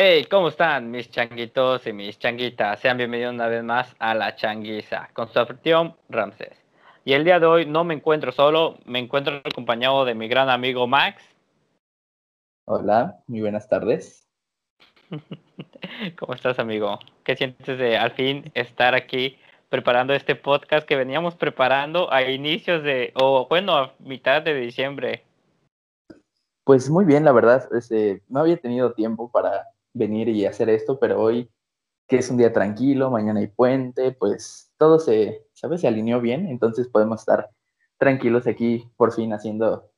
Hey, ¿cómo están mis changuitos y mis changuitas? Sean bienvenidos una vez más a La Changuiza con su anfitrión Ramses. Y el día de hoy no me encuentro solo, me encuentro acompañado de mi gran amigo Max. Hola, muy buenas tardes. ¿Cómo estás, amigo? ¿Qué sientes de al fin estar aquí preparando este podcast que veníamos preparando a inicios de, o bueno, a mitad de diciembre? Pues muy bien, la verdad, este, no había tenido tiempo para venir y hacer esto, pero hoy que es un día tranquilo, mañana hay puente, pues todo se, ¿sabes? Se alineó bien, entonces podemos estar tranquilos aquí por fin haciendo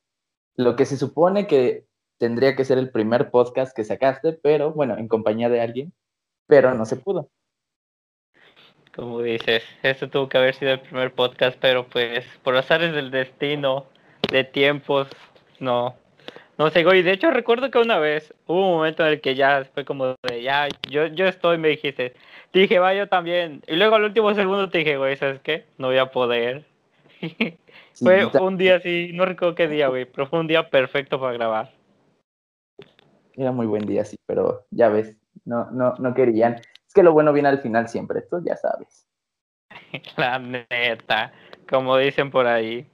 lo que se supone que tendría que ser el primer podcast que sacaste, pero bueno, en compañía de alguien, pero no se pudo. Como dices, esto tuvo que haber sido el primer podcast, pero pues por azares del destino, de tiempos, no, no sé, güey, de hecho recuerdo que una vez hubo un momento en el que ya fue como de, ya, yo, yo estoy, me dijiste, dije, va, yo también. Y luego al último segundo te dije, güey, ¿sabes qué? No voy a poder. fue un día así, no recuerdo qué día, güey, pero fue un día perfecto para grabar. Era muy buen día, sí, pero ya ves, no, no, no querían. Es que lo bueno viene al final siempre, tú ya sabes. La neta, como dicen por ahí.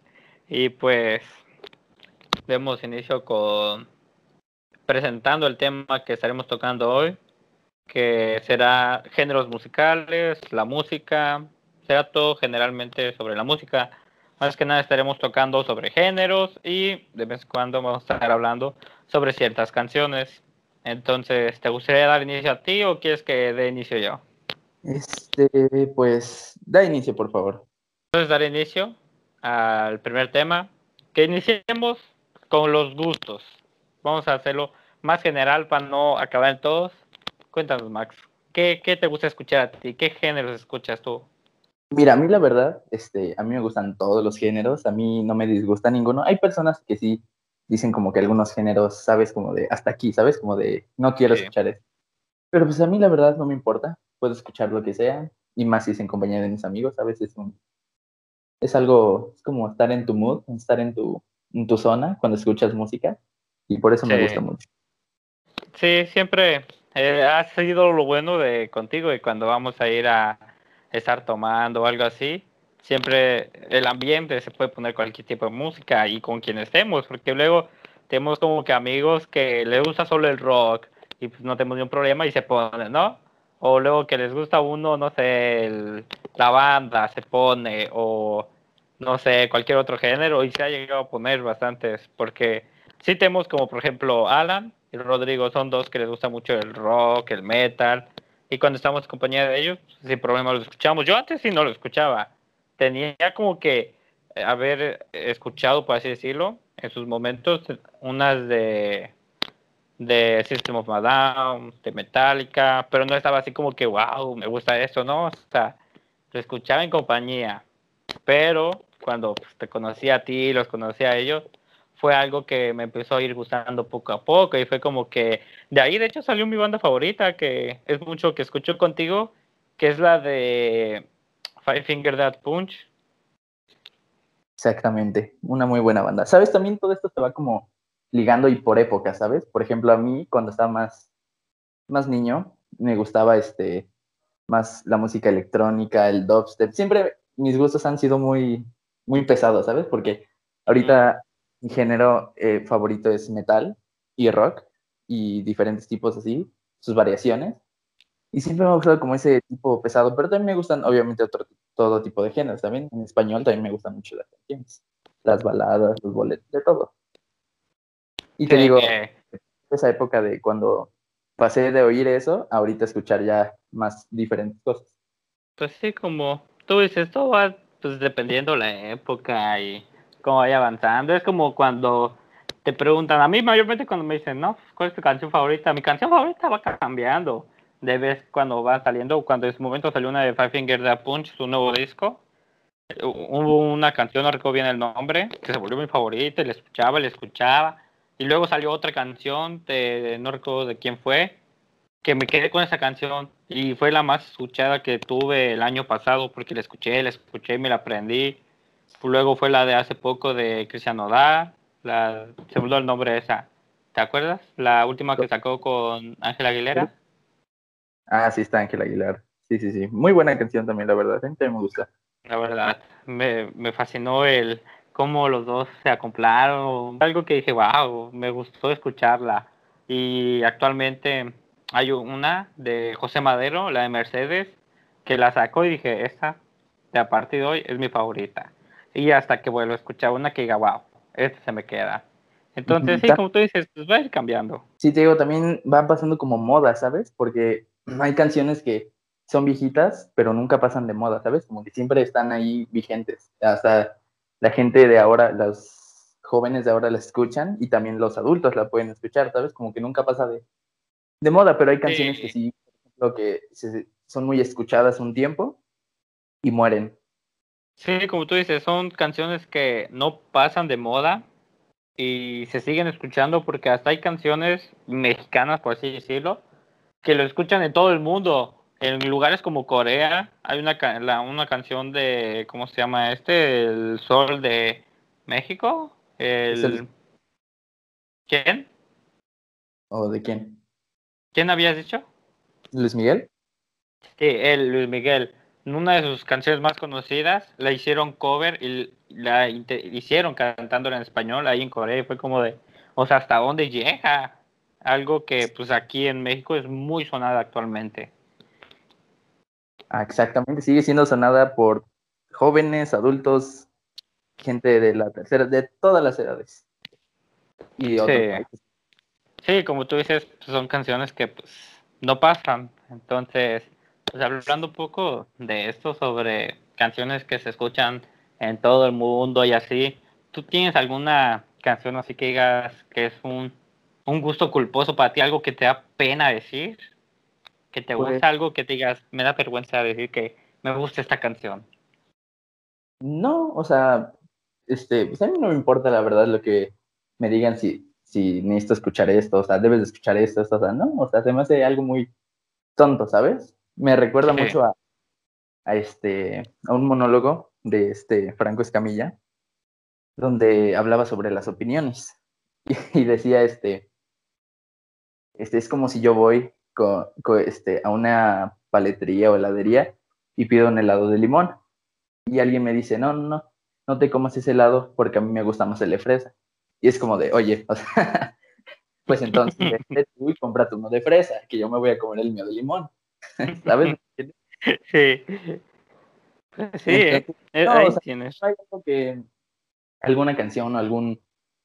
Y pues, demos inicio con presentando el tema que estaremos tocando hoy, que será géneros musicales, la música, será todo generalmente sobre la música. Más que nada estaremos tocando sobre géneros y de vez en cuando vamos a estar hablando sobre ciertas canciones. Entonces, ¿te gustaría dar inicio a ti o quieres que dé inicio yo? Este, pues, da inicio, por favor. Entonces, dar inicio al primer tema. Que iniciemos con los gustos. Vamos a hacerlo más general para no acabar en todos. Cuéntanos, Max, ¿qué, ¿qué, te gusta escuchar a ti? ¿Qué géneros escuchas tú? Mira, a mí la verdad, este, a mí me gustan todos los géneros, a mí no me disgusta ninguno. Hay personas que sí dicen como que algunos géneros, sabes, como de hasta aquí, sabes, como de no quiero escuchar eso. Pero pues a mí la verdad no me importa, puedo escuchar lo que sea, y más si es en compañía de mis amigos, sabes, es un, es algo, es como estar en tu mood, estar en tu, en tu zona cuando escuchas música y por eso me gusta mucho. Sí, siempre eh, ha sido lo bueno de contigo y cuando vamos a ir a estar tomando o algo así, siempre el ambiente se puede poner cualquier tipo de música y con quien estemos, porque luego tenemos como que amigos que les gusta solo el rock y pues no tenemos ningún problema y se ponen, ¿no? O luego que les gusta uno, no sé, la banda se pone o no sé, cualquier otro género y se ha llegado a poner bastantes, porque sí tenemos como por ejemplo Alan y Rodrigo, son dos que les gusta mucho el rock, el metal, y cuando estamos en compañía de ellos, sin problema lo escuchamos. Yo antes sí no lo escuchaba, tenía como que haber escuchado, por así decirlo, en sus momentos, unas de de System of Madame, de Metallica, pero no estaba así como que, wow, me gusta esto, ¿no? O sea, lo escuchaba en compañía, pero cuando pues, te conocí a ti, los conocí a ellos, fue algo que me empezó a ir gustando poco a poco y fue como que de ahí de hecho salió mi banda favorita que es mucho que escucho contigo, que es la de Five Finger Death Punch. Exactamente, una muy buena banda. Sabes, también todo esto se va como ligando y por época, ¿sabes? Por ejemplo, a mí cuando estaba más, más niño, me gustaba este, más la música electrónica, el dubstep. Siempre mis gustos han sido muy, muy pesado, ¿sabes? Porque ahorita mi género eh, favorito es metal y rock y diferentes tipos así, sus variaciones. Y siempre me ha gustado como ese tipo pesado, pero también me gustan obviamente otro, todo tipo de géneros. También en español también me gustan mucho las canciones, las baladas, los boletos, de todo. Y te digo, esa época de cuando pasé de oír eso, ahorita escuchar ya más diferentes cosas. Pues sí, como tú dices, todo va pues dependiendo la época y cómo vaya avanzando. Es como cuando te preguntan, a mí mayormente cuando me dicen, no, ¿cuál es tu canción favorita? Mi canción favorita va cambiando de vez cuando va saliendo. Cuando en su momento salió una de Five Finger Death Punch, su nuevo disco, hubo una canción, no recuerdo bien el nombre, que se volvió mi favorita, y la escuchaba, la escuchaba. Y luego salió otra canción, de, no recuerdo de quién fue, que me quedé con esa canción y fue la más escuchada que tuve el año pasado porque la escuché, la escuché y me la aprendí. Luego fue la de hace poco de Cristian Nodal, la, se me el nombre de esa. ¿Te acuerdas? La última que sacó con Ángel Aguilera. Ah, sí, está Ángel Aguilar. Sí, sí, sí. Muy buena canción también, la verdad. A mí me gusta. La verdad, me, me fascinó el cómo los dos se acomplaron. Algo que dije, wow, me gustó escucharla. Y actualmente hay una de José Madero, la de Mercedes, que la sacó y dije, esta de a partir de hoy es mi favorita. Y hasta que vuelvo a escuchar una que diga, wow, esta se me queda. Entonces, sí, como tú dices, pues va a ir cambiando. Sí, te digo, también va pasando como moda, ¿sabes? Porque hay canciones que son viejitas, pero nunca pasan de moda, ¿sabes? Como que siempre están ahí vigentes. Hasta la gente de ahora, los jóvenes de ahora la escuchan y también los adultos la pueden escuchar, ¿sabes? Como que nunca pasa de, de moda, pero hay canciones que sí, por ejemplo, que son muy escuchadas un tiempo y mueren. Sí, como tú dices, son canciones que no pasan de moda y se siguen escuchando porque hasta hay canciones mexicanas, por así decirlo, que lo escuchan en todo el mundo. En lugares como Corea hay una, una canción de, ¿cómo se llama este? El Sol de México. El... ¿Quién? ¿O de quién? ¿Quién habías dicho? Luis Miguel. Sí, él, Luis Miguel. En una de sus canciones más conocidas la hicieron cover y la hicieron cantándola en español ahí en Corea y fue como de, o sea, ¿hasta dónde llega? Algo que pues aquí en México es muy sonada actualmente. Ah, exactamente, sigue siendo sonada por jóvenes, adultos, gente de la tercera, de todas las edades. Y sí. Sí, como tú dices, pues, son canciones que pues no pasan. Entonces, pues hablando un poco de esto sobre canciones que se escuchan en todo el mundo y así, ¿tú tienes alguna canción así que digas que es un, un gusto culposo para ti, algo que te da pena decir? Que te gusta pues algo que te digas, me da vergüenza decir que me gusta esta canción. No, o sea, este, pues a mí no me importa la verdad lo que me digan si si necesito escuchar esto, o sea, debes de escuchar esto, o sea, no, o sea, se me hace algo muy tonto, ¿sabes? Me recuerda mucho a, a, este, a un monólogo de este Franco Escamilla, donde hablaba sobre las opiniones y, decía, este, este, es como si yo voy con, este, a una paletería o heladería y pido un helado de limón y alguien me dice, no, no, no, no te comas ese helado porque a mí me gusta más el de fresa. Y es como de, oye, o sea, pues entonces tú y cómprate uno de fresa, que yo me voy a comer el mío de limón. ¿Sabes? Sí. Sí, eh, eh, ahí tienes. Hay algo que, alguna canción o algún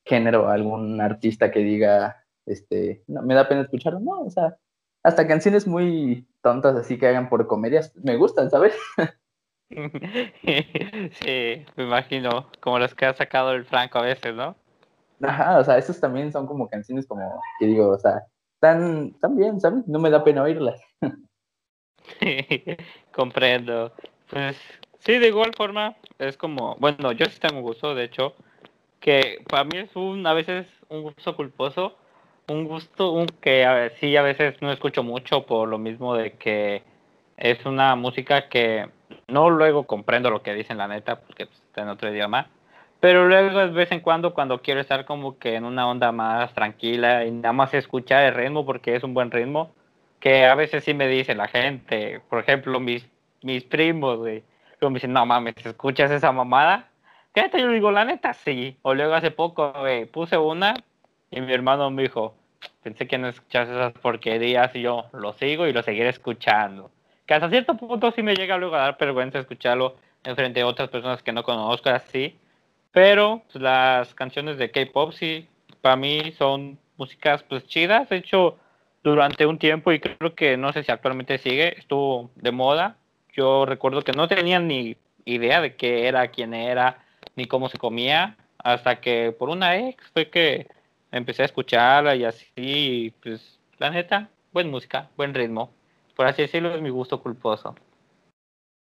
género, algún artista que diga, este, no, me da pena escucharlo, no, o sea, hasta canciones muy tontas así que hagan por comedias, me gustan, ¿sabes? Sí, me imagino, como las que ha sacado el Franco a veces, ¿no? Ajá, o sea, esos también son como canciones como que digo, o sea, tan, tan bien, ¿sabes? No me da pena oírlas. Comprendo. Pues sí, de igual forma, es como, bueno, yo sí tengo gusto, de hecho, que para mí es un, a veces un gusto culposo, un gusto un, que a ver, sí a veces no escucho mucho por lo mismo de que es una música que no luego comprendo lo que dicen la neta, porque pues, está en otro idioma, pero luego de vez en cuando, cuando quiero estar como que en una onda más tranquila y nada más escuchar el ritmo porque es un buen ritmo, que a veces sí me dice la gente, por ejemplo, mis, mis primos, güey, me dicen, no mames, ¿escuchas esa mamada? Fíjate, yo digo, la neta, sí. O luego hace poco, güey, puse una y mi hermano me dijo, pensé que no escuchas esas porquerías y yo lo sigo y lo seguiré escuchando. Que hasta cierto punto sí me llega luego a dar vergüenza escucharlo en frente de otras personas que no conozco así pero pues, las canciones de K-pop sí, para mí son músicas pues chidas. De hecho, durante un tiempo, y creo que no sé si actualmente sigue, estuvo de moda. Yo recuerdo que no tenía ni idea de qué era, quién era, ni cómo se comía, hasta que por una ex fue que empecé a escucharla y así, pues la neta, buena música, buen ritmo. Por así decirlo, es mi gusto culposo.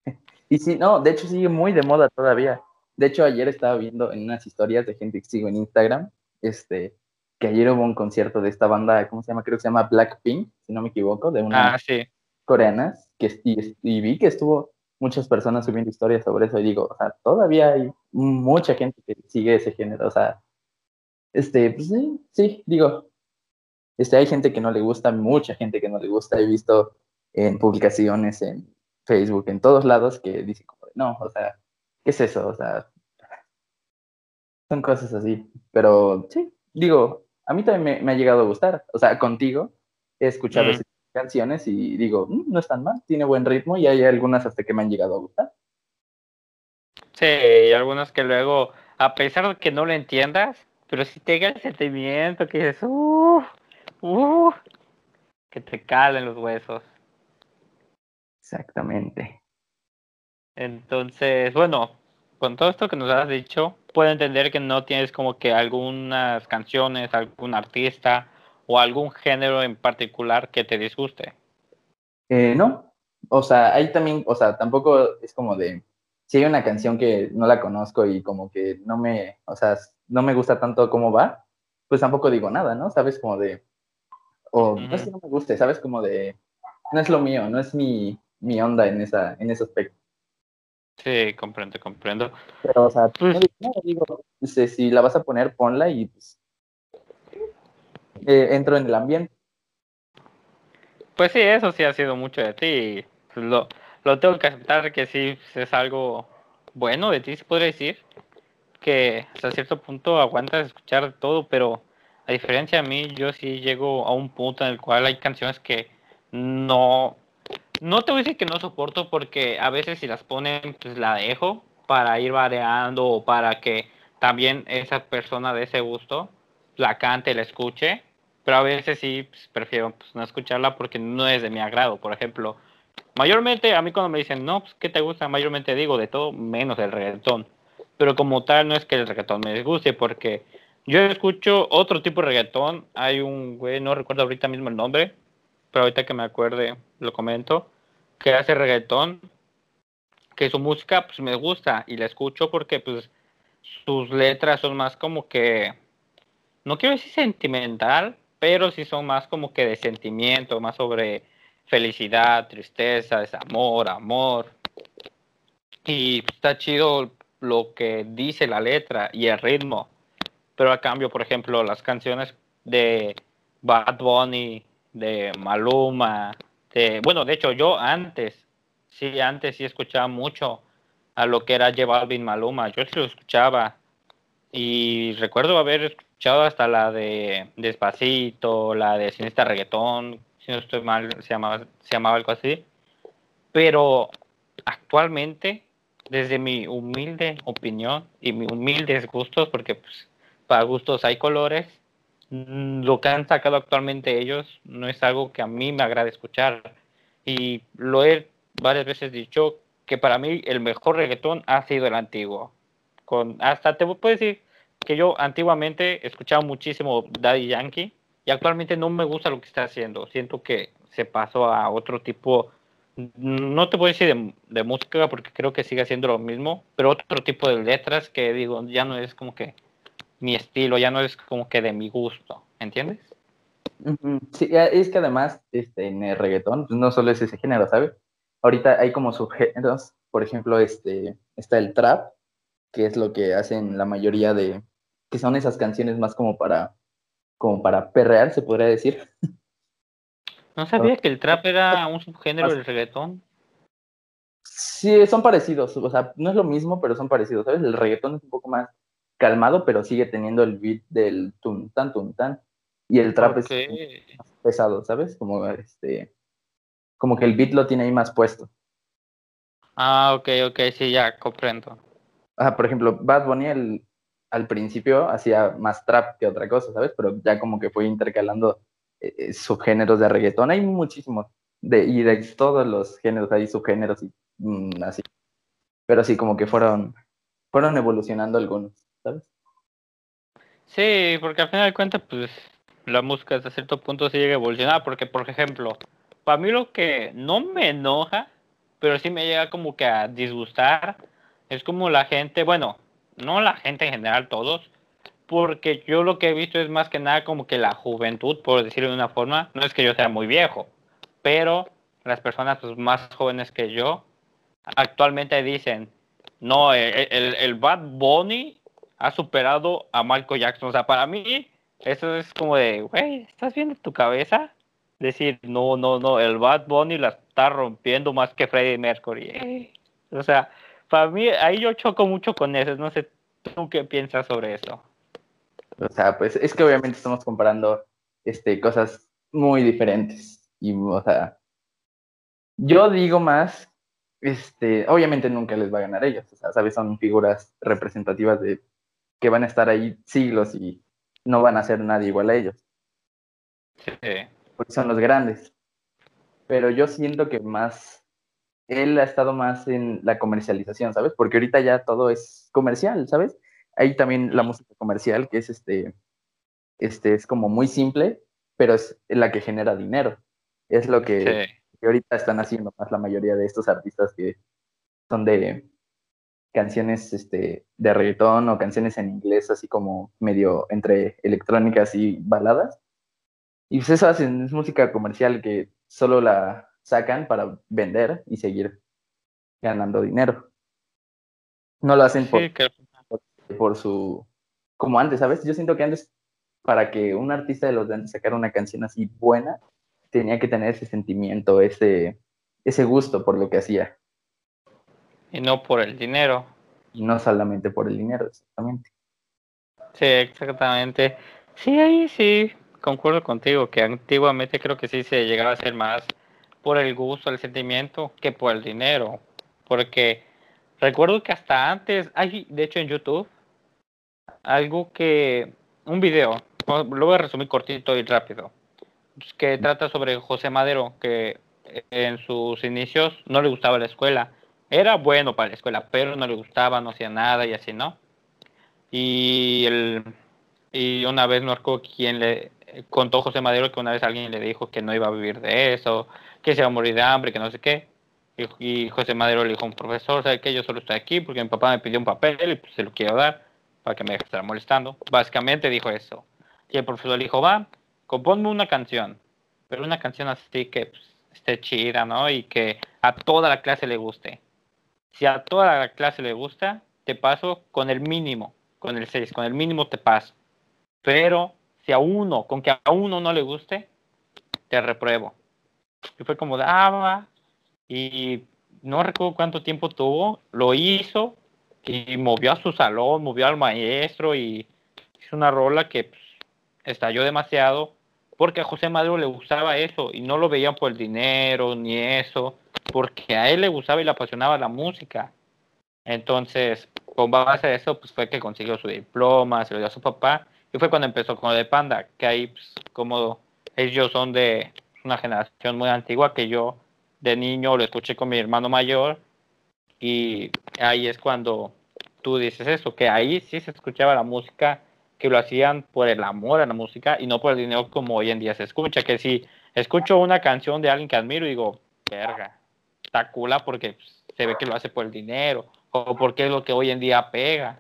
Y sí, no, de hecho sigue muy de moda todavía. De hecho, ayer estaba viendo en unas historias de gente que sigo en Instagram, este, que ayer hubo un concierto de esta banda, ¿cómo se llama? Creo que se llama Blackpink, si no me equivoco, de una ah, sí. coreanas, que, y, vi que estuvo muchas personas subiendo historias sobre eso y digo, o sea, todavía hay mucha gente que sigue ese género, o sea, este, pues sí, sí, digo, Este, hay gente que no le gusta, mucha gente que no le gusta. He visto en publicaciones, en Facebook, en todos lados, que dicen como, no, o sea, ¿qué es eso? O sea, son cosas así. Pero sí, digo, a mí también me, ha llegado a gustar. O sea, contigo he escuchado esas canciones y digo, mm, no es tan mal, tiene buen ritmo y hay algunas hasta que me han llegado a gustar. Sí, y algunas que luego, a pesar de que no lo entiendas, pero si te el sentimiento que dices, uff, uff, que te calen los huesos. Exactamente. Entonces, bueno, con todo esto que nos has dicho, puedo entender que no tienes como que algunas canciones, algún artista o algún género en particular que te disguste. Eh, no, o sea, ahí también, o sea, tampoco es como de, si hay una canción que no la conozco y como que no me, o sea, no me gusta tanto cómo va, pues tampoco digo nada, ¿no? Sabes, como de, o no es que no me guste, sabes, como de, no es lo mío, no es mi, mi onda en, esa, en ese aspecto. Sí, comprendo, comprendo. Pero, o sea, pues no digo, si la vas a poner, ponla y pues eh, entro en el ambiente. Pues sí, eso sí ha sido mucho de ti. Pues lo, lo tengo que aceptar que sí es algo bueno de ti, se podría decir. Que hasta cierto punto aguantas escuchar todo, pero a diferencia de mí, yo sí llego a un punto en el cual hay canciones que no no te voy a decir que no soporto porque a veces si las ponen, pues la dejo para ir variando o para que también esa persona de ese gusto la cante, la escuche. Pero a veces sí pues, prefiero pues, no escucharla porque no es de mi agrado. Por ejemplo, mayormente a mí cuando me dicen, no, pues ¿qué te gusta? Mayormente digo de todo menos el reggaetón. Pero como tal no es que el reggaetón me disguste porque yo escucho otro tipo de reggaetón. Hay un güey, no recuerdo ahorita mismo el nombre, pero ahorita que me acuerde lo comento, que hace reggaetón, que su música pues me gusta y la escucho porque pues sus letras son más como que, no quiero decir sentimental, pero sí son más como que de sentimiento, más sobre felicidad, tristeza, desamor, amor. Y está chido lo que dice la letra y el ritmo. Pero a cambio, por ejemplo, las canciones de Bad Bunny de Maluma, bueno, de hecho yo antes, sí, antes sí escuchaba mucho a lo que era J Balvin Maluma, yo sí lo escuchaba y recuerdo haber escuchado hasta la de Despacito, la de Sinista Reggaetón, si no estoy mal, se llamaba, se llamaba algo así, pero actualmente, desde mi humilde opinión y mis humildes gustos, porque pues, para gustos hay colores, lo que han sacado actualmente ellos no es algo que a mí me agrade escuchar. Y lo he varias veces dicho que para mí el mejor reggaetón ha sido el antiguo. Con, hasta te puedo decir que yo antiguamente escuchaba muchísimo Daddy Yankee y actualmente no me gusta lo que está haciendo. Siento que se pasó a otro tipo, no te puedo decir de, de música porque creo que sigue haciendo lo mismo, pero otro tipo de letras que digo, ya no es como que mi estilo, ya no es como que de mi gusto, ¿entiendes? Sí, es que además este, en el reggaetón pues, no solo es ese género, ¿sabes? Ahorita hay como subgéneros, por ejemplo, este, está el trap, que es lo que hacen la mayoría de, que son esas canciones más como para, como para perrear, se podría decir. No sabía que el trap era un subgénero del reggaetón. Sí, son parecidos, o sea, no es lo mismo, pero son parecidos, ¿sabes? El reggaetón es un poco más calmado, pero sigue teniendo el beat del tuntan, tuntan. Y el trap es pesado, ¿sabes? Como este. Como que el beat lo tiene ahí más puesto. Ah, ok, ok, sí, ya comprendo. Ah, por ejemplo, Bad Bunny al principio hacía más trap que otra cosa, ¿sabes? Pero ya como que fue intercalando eh, eh, subgéneros de reggaetón. Hay muchísimos. De, y de todos los géneros hay subgéneros y mm, así. Pero sí, como que fueron, fueron evolucionando algunos. Sí, porque al final de cuentas, pues la música hasta cierto punto sí llega a evolucionar, porque por ejemplo, para mí lo que no me enoja, pero sí me llega como que a disgustar, es como la gente, bueno, no la gente en general, todos, porque yo lo que he visto es más que nada como que la juventud, por decirlo de una forma, no es que yo sea muy viejo, pero las personas pues, más jóvenes que yo actualmente dicen, no, el, el, el Bad Bunny ha superado a Michael Jackson. O sea, para mí, Eso es como de, güey, ¿estás viendo tu cabeza? Decir, no, no, no, el Bad Bunny la está rompiendo más que Freddie Mercury. O sea, para mí, ahí yo choco mucho con eso. No sé, ¿tú qué piensas sobre eso? O sea, pues es que obviamente estamos comparando este, cosas muy diferentes. Y, o sea, yo digo más, este, obviamente nunca les va a ganar ellos. O sea, ¿sabes? Son figuras representativas de que van a estar ahí siglos y no van a ser nadie igual a ellos. Sí. Porque son los grandes. Pero yo siento que más, él ha estado más en la comercialización, ¿sabes? Porque ahorita ya todo es comercial, ¿sabes? Hay también la música comercial, que es este, este, es como muy simple, pero es la que genera dinero. Es lo que, que ahorita están haciendo más la mayoría de estos artistas que son de, canciones este, de reggaetón o canciones en inglés, así como medio entre electrónicas y baladas. Y pues eso hacen, es música comercial que solo la sacan para vender y seguir ganando dinero. No lo hacen por, por, su... como antes, ¿sabes? Yo siento que antes, para que un artista de los de antes sacara una canción así buena, tenía que tener ese sentimiento, ese, ese gusto por lo que hacía. Y no por el dinero. Y no solamente por el dinero, exactamente. Sí, exactamente. Sí, ahí sí, concuerdo contigo, que antiguamente creo que sí se llegaba a hacer más por el gusto, el sentimiento, que por el dinero. Porque recuerdo que hasta antes, hay de hecho en YouTube, algo que, un video, lo voy a resumir cortito y rápido, que trata sobre José Madero, que en sus inicios no le gustaba la escuela era bueno para la escuela, pero no le gustaba, no hacía nada y así, ¿no? Y, el, y una vez no recuerdo quién le contó José Madero que una vez alguien le dijo que no iba a vivir de eso, que se iba a morir de hambre, que no sé qué. Y, José Madero le dijo a un profesor, ¿sabe qué? Yo solo estoy aquí porque mi papá me pidió un papel y pues, se lo quiero dar para que me deje estar molestando. Básicamente dijo eso. Y el profesor le dijo, va, compónme una canción, pero una canción así que pues, esté chida, ¿no? Y que a toda la clase le guste. Si a toda la clase le gusta, te paso con el mínimo, con el 6, con el mínimo te paso. Pero si a uno, con que a uno no le guste, te repruebo. Y fue como de, ah, Y no recuerdo cuánto tiempo tuvo, lo hizo y movió a su salón, movió al maestro y hizo una rola que pues, estalló demasiado porque a José Madero le gustaba eso y no lo veían por el dinero ni eso porque a él le gustaba y le apasionaba la música. Entonces, con base a eso, pues fue que consiguió su diploma, se lo dio a su papá, y fue cuando empezó con lo de Panda, que ahí, pues, como ellos son de una generación muy antigua, que yo de niño lo escuché con mi hermano mayor, y ahí es cuando tú dices eso, que ahí sí se escuchaba la música, que lo hacían por el amor a la música y no por el dinero como hoy en día se escucha, que si escucho una canción de alguien que admiro digo, verga, espectacular porque pues, se ve que lo hace por el dinero o porque es lo que hoy en día pega.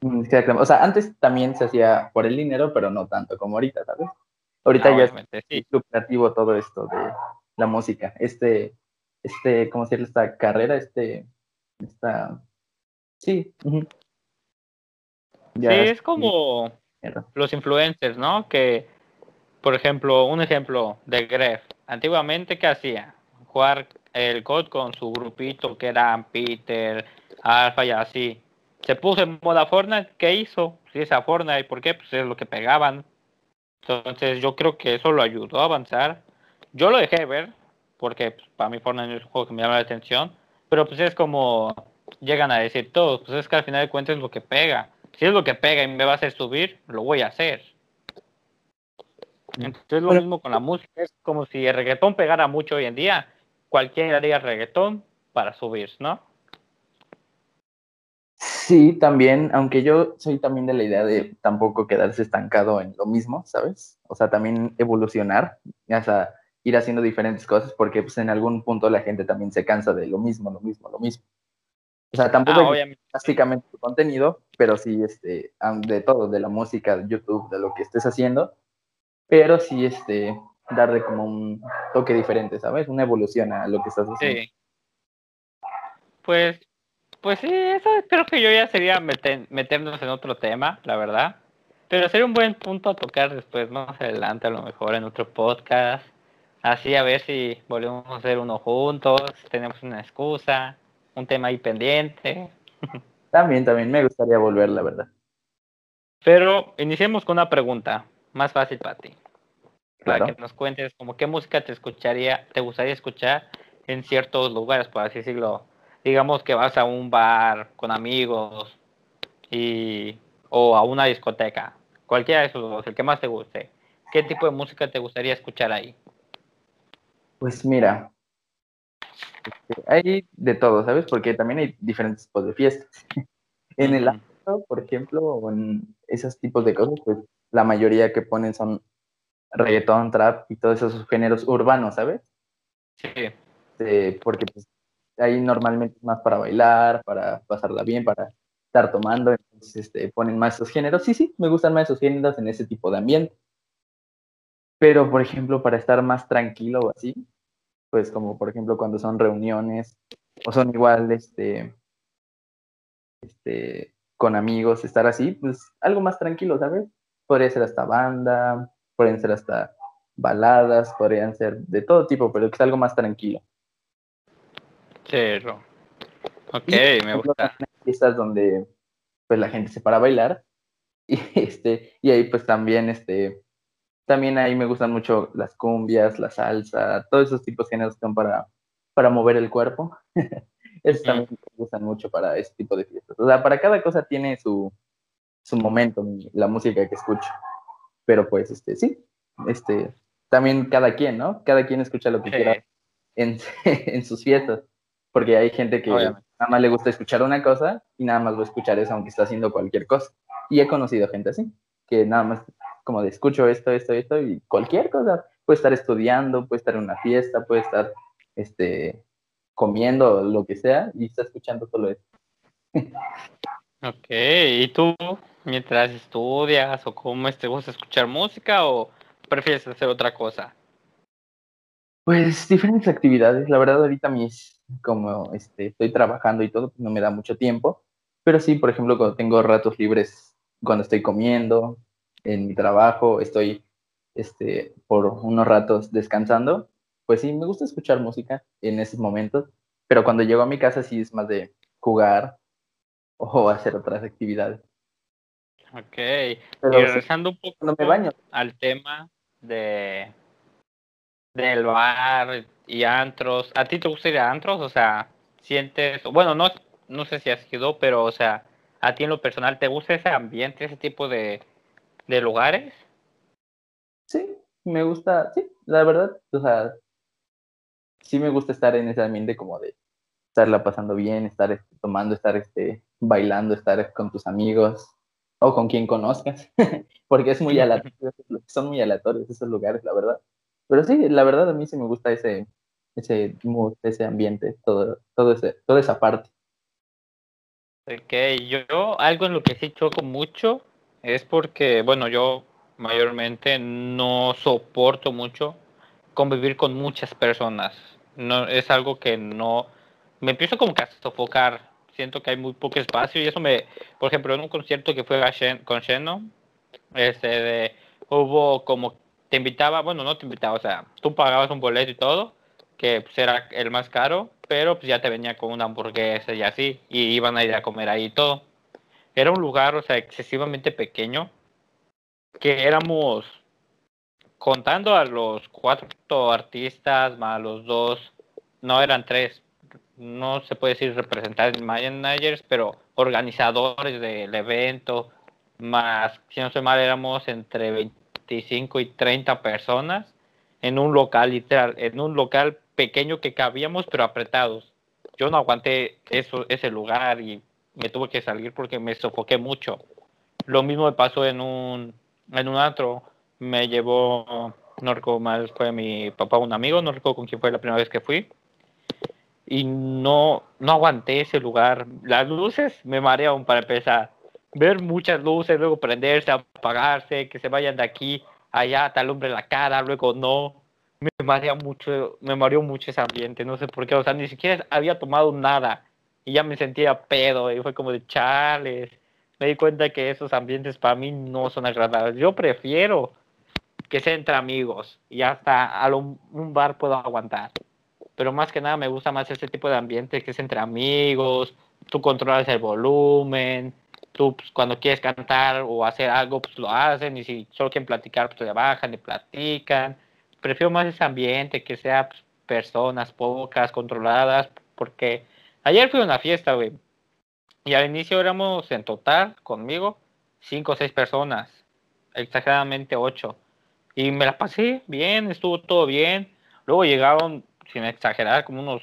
Mm, o sea, antes también se hacía por el dinero, pero no tanto como ahorita, ¿sabes? Ahorita ya es lucrativo todo esto de la música. Este, este, ¿cómo decirlo? Esta carrera, este, esta, sí. sí, es como los influencers, ¿no? Que, por ejemplo, un ejemplo de Gref. Antiguamente, ¿qué hacía? Jugar el COD con su grupito que eran Peter, Alpha y así. Se puso en moda Fortnite, ¿qué hizo? Sí, esa Fortnite, ¿por qué? Pues es lo que pegaban. Entonces yo creo que eso lo ayudó a avanzar. Yo lo dejé ver, porque pues, para mí Fortnite es un juego que me llama la atención, pero pues es como llegan a decir todos, pues es que al final de cuentas es lo que pega. Si es lo que pega y me va a hacer subir, lo voy a hacer. Entonces es lo mismo con la música, es como si el reggaetón pegara mucho hoy en día cualquier haría reggaetón para subir, ¿no? Sí, también, aunque yo soy también de la idea de tampoco quedarse estancado en lo mismo, ¿sabes? O sea, también evolucionar, o sea, ir haciendo diferentes cosas, porque pues en algún punto la gente también se cansa de lo mismo, lo mismo, lo mismo. O sea, tampoco ah, básicamente tu contenido, pero sí este, de todo, de la música, de YouTube, de lo que estés haciendo, pero sí este, darle como un toque diferente, ¿sabes? Una evolución a lo que estás haciendo. Sí. Pues, pues sí, eso creo que yo ya sería meternos en otro tema, la verdad. Pero sería un buen punto a tocar después, más adelante, a lo mejor en otro podcast. Así a ver si volvemos a hacer uno juntos, tenemos una excusa, un tema ahí pendiente. También, también me gustaría volver, la verdad. Pero iniciemos con una pregunta más fácil para ti. Claro. Para que nos cuentes como qué música te escucharía, te gustaría escuchar en ciertos lugares, por así decirlo. Digamos que vas a un bar con amigos y o a una discoteca, cualquiera de esos dos, el que más te guste. ¿Qué tipo de música te gustaría escuchar ahí? Pues mira, hay de todo, ¿sabes? Porque también hay diferentes tipos de fiestas. en el antro, por ejemplo, o en esos tipos de cosas, pues la mayoría que ponen son reggaetón, trap y todos esos géneros urbanos, ¿sabes? Sí, Este, porque pues, ahí normalmente es más para bailar, para pasarla bien, para estar tomando, entonces este, ponen más esos géneros. Sí, sí, me gustan más esos géneros en ese tipo de ambiente. Pero, por ejemplo, para estar más tranquilo o así, pues como por ejemplo cuando son reuniones o son igual, este, este, con amigos, estar así, pues algo más tranquilo, ¿sabes? Podría ser hasta banda, podrían ser hasta baladas, podrían ser de todo tipo, pero que es algo más tranquilo. Cerro. Ok, Y, me gusta. fiestas donde pues la gente se para a bailar y este y ahí pues también este también ahí me gustan mucho las cumbias, la salsa, todos esos tipos de géneros que son para para mover el cuerpo. Esos también me gustan mucho para ese tipo de fiestas. O sea, para cada cosa tiene su su momento la música que escucho. Pero pues este sí, este también cada quien, ¿no? Cada quien escucha lo que quiera Sí, en, en sus fiestas, porque hay gente que obviamente. nada más le gusta escuchar una cosa y nada más va a escuchar eso aunque está haciendo cualquier cosa. Y he conocido gente así, que nada más como de escucho esto, esto, esto y cualquier cosa. Puede estar estudiando, puede estar en una fiesta, puede estar este, comiendo, lo que sea, y está escuchando solo eso. Ok, ¿y tú mientras estudias o cómo te gusta escuchar música o prefieres hacer otra cosa? Pues diferentes actividades. La verdad, ahorita mis, como este, estoy trabajando y todo, no me da mucho tiempo. Pero sí, por ejemplo, cuando tengo ratos libres, cuando estoy comiendo, en mi trabajo, estoy este, por unos ratos descansando, pues sí, me gusta escuchar música en esos momentos. Pero cuando llego a mi casa, sí es más de jugar o hacer otras actividades. Ok, y Pero sí, regresando un cuando me poco baño, al tema de del bar y antros, ¿a ti te gusta ir a antros? O sea, sientes, bueno, no, no sé si has ido, pero o sea, ¿a ti en lo personal te gusta ese ambiente, ese tipo de, de lugares? sí, me gusta, sí, la verdad, o sea, sí me gusta estar en ese ambiente como de estarla pasando bien, estar este, tomando, estar este, bailando, estar con tus amigos o con quien conozcas, porque es muy aleatorio, son muy aleatorios esos lugares, la verdad. Pero sí, la verdad a mí sí me gusta ese, ese mood, ese ambiente, todo, todo ese, toda esa parte. Ok, yo algo en lo que sí choco mucho es porque, bueno, yo mayormente no soporto mucho convivir con muchas personas. No, es algo que no, me empiezo como que a sofocar. Siento que hay muy poco espacio y eso me, por ejemplo, en un concierto que fue con Shannon, este, de, hubo como, te invitaba, bueno, no te invitaba, o sea, tú pagabas un boleto y todo, que pues, era el más caro, pero pues ya te venía con una hamburguesa y así, y iban a ir a comer ahí y todo. Era un lugar, o sea, excesivamente pequeño, que éramos, contando a los cuatro artistas, más los dos, no eran tres, no se puede decir representantes managers, pero organizadores del evento, más, si no soy mal, éramos entre 25 y 30 personas en un local literal, en un local pequeño que cabíamos, pero apretados. Yo no aguanté eso, ese lugar y me tuve que salir porque me sofoqué mucho. Lo mismo me pasó en un, en un antro. Me llevó, no recuerdo mal, fue mi papá, un amigo, no recuerdo con quién fue la primera vez que fui. Y no, no aguanté ese lugar. Las luces me marearon para empezar. Ver muchas luces, luego prenderse, apagarse, que se vayan de aquí allá, te alumbre la cara, luego no. Me marea mucho, me mareó mucho ese ambiente, no sé por qué, o sea, ni siquiera había tomado nada y ya me sentía pedo y fue como de chales, me di cuenta que esos ambientes para mí no son agradables. Yo prefiero que sea entre amigos y hasta a un bar puedo aguantar. Pero más que nada me gusta más ese tipo de ambiente que es entre amigos, tú controlas el volumen, tú pues, cuando quieres cantar o hacer algo, pues lo hacen, y si solo quieren platicar, pues le bajan y platican. Prefiero más ese ambiente, que sea pues, personas pocas, controladas, porque ayer fui a una fiesta, güey, y al inicio éramos en total, conmigo, cinco o seis personas, exageradamente ocho. Y me la pasé bien, estuvo todo bien. Luego llegaron, sin exagerar, como unos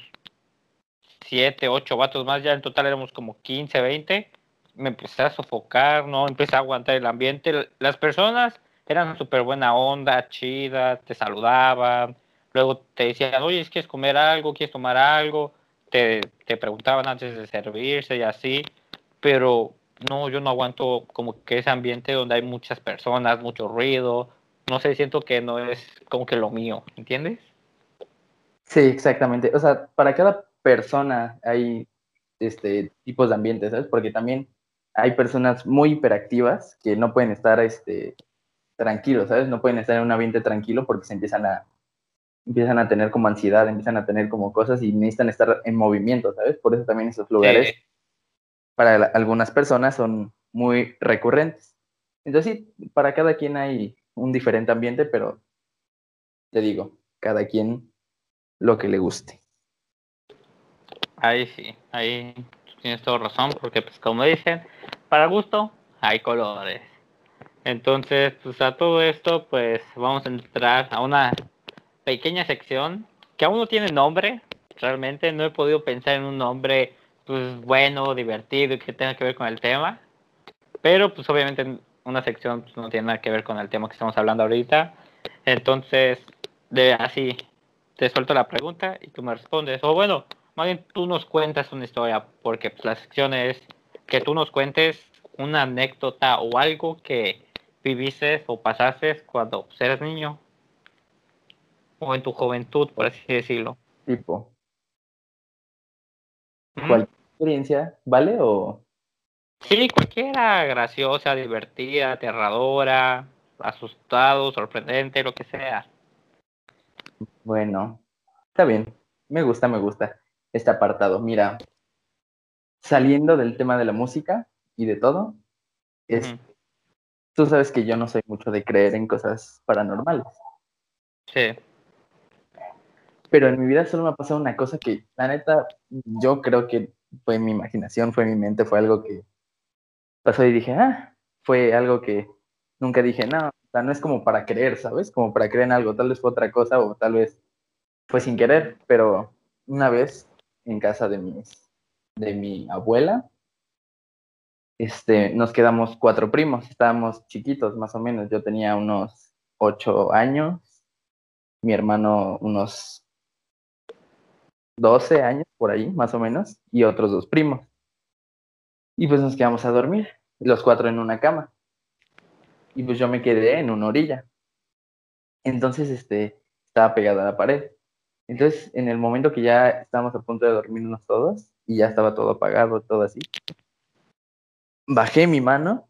siete, ocho vatos más, ya en total éramos como 15, 20 me empecé a sofocar, ¿no? Empecé a aguantar el ambiente. Las personas eran súper buena onda, chidas, te saludaban, luego te decían, oye, ¿quieres comer algo? ¿Quieres tomar algo? Te, te preguntaban antes de servirse y así, pero no, yo no aguanto como que ese ambiente donde hay muchas personas, mucho ruido, no sé, siento que no es como que lo mío, ¿entiendes? Sí, exactamente. O sea, para cada persona hay este tipos de ambientes, ¿sabes? Porque también hay personas muy hiperactivas que no pueden estar este, tranquilos, ¿sabes? No pueden estar en un ambiente tranquilo porque se empiezan a, empiezan a tener como ansiedad, empiezan a tener como cosas y necesitan estar en movimiento, ¿sabes? Por eso también esos lugares para algunas personas son muy recurrentes. Entonces sí, para cada quien hay un diferente ambiente, pero te digo, cada quien lo que le guste. Ahí sí, ahí tienes toda razón, porque pues como dicen, para gusto hay colores. Entonces, pues a todo esto, pues vamos a entrar a una pequeña sección que aún no tiene nombre. Realmente no he podido pensar en un nombre pues bueno, divertido y que tenga que ver con el tema. Pero pues obviamente una sección pues, no tiene nada que ver con el tema que estamos hablando ahorita. Entonces, de así, te suelto la pregunta y tú me respondes. O bueno, más bien tú nos cuentas una historia, porque pues, la sección es que tú nos cuentes una anécdota o algo que viviste o pasaste cuando pues, eras niño o en tu juventud, por así decirlo. Tipo. ¿Cuál experiencia, vale? O... Sí, cualquiera, graciosa, divertida, aterradora, asustado, sorprendente, lo que sea. Bueno, está bien. Me gusta, me gusta este apartado. Mira, saliendo del tema de la música y de todo, es, tú sabes que yo no soy mucho de creer en cosas paranormales. Sí. Pero en mi vida solo me ha pasado una cosa que, la neta, yo creo que fue mi imaginación, fue mi mente, fue algo que pasó y dije, ah, fue algo que nunca dije, no, sea, no es como para creer, ¿sabes? Como para creer en algo, tal vez fue otra cosa o tal vez fue sin querer, pero una vez en casa de, mis, de mi abuela. Este, nos quedamos cuatro primos, estábamos chiquitos más o menos. Yo tenía unos ocho años, mi hermano unos doce años por ahí, más o menos, y otros dos primos. Y pues nos quedamos a dormir, los cuatro en una cama. Y pues yo me quedé en una orilla. Entonces, este, estaba pegada a la pared. Entonces, en el momento que ya estábamos a punto de dormirnos todos y ya estaba todo apagado, todo así, bajé mi mano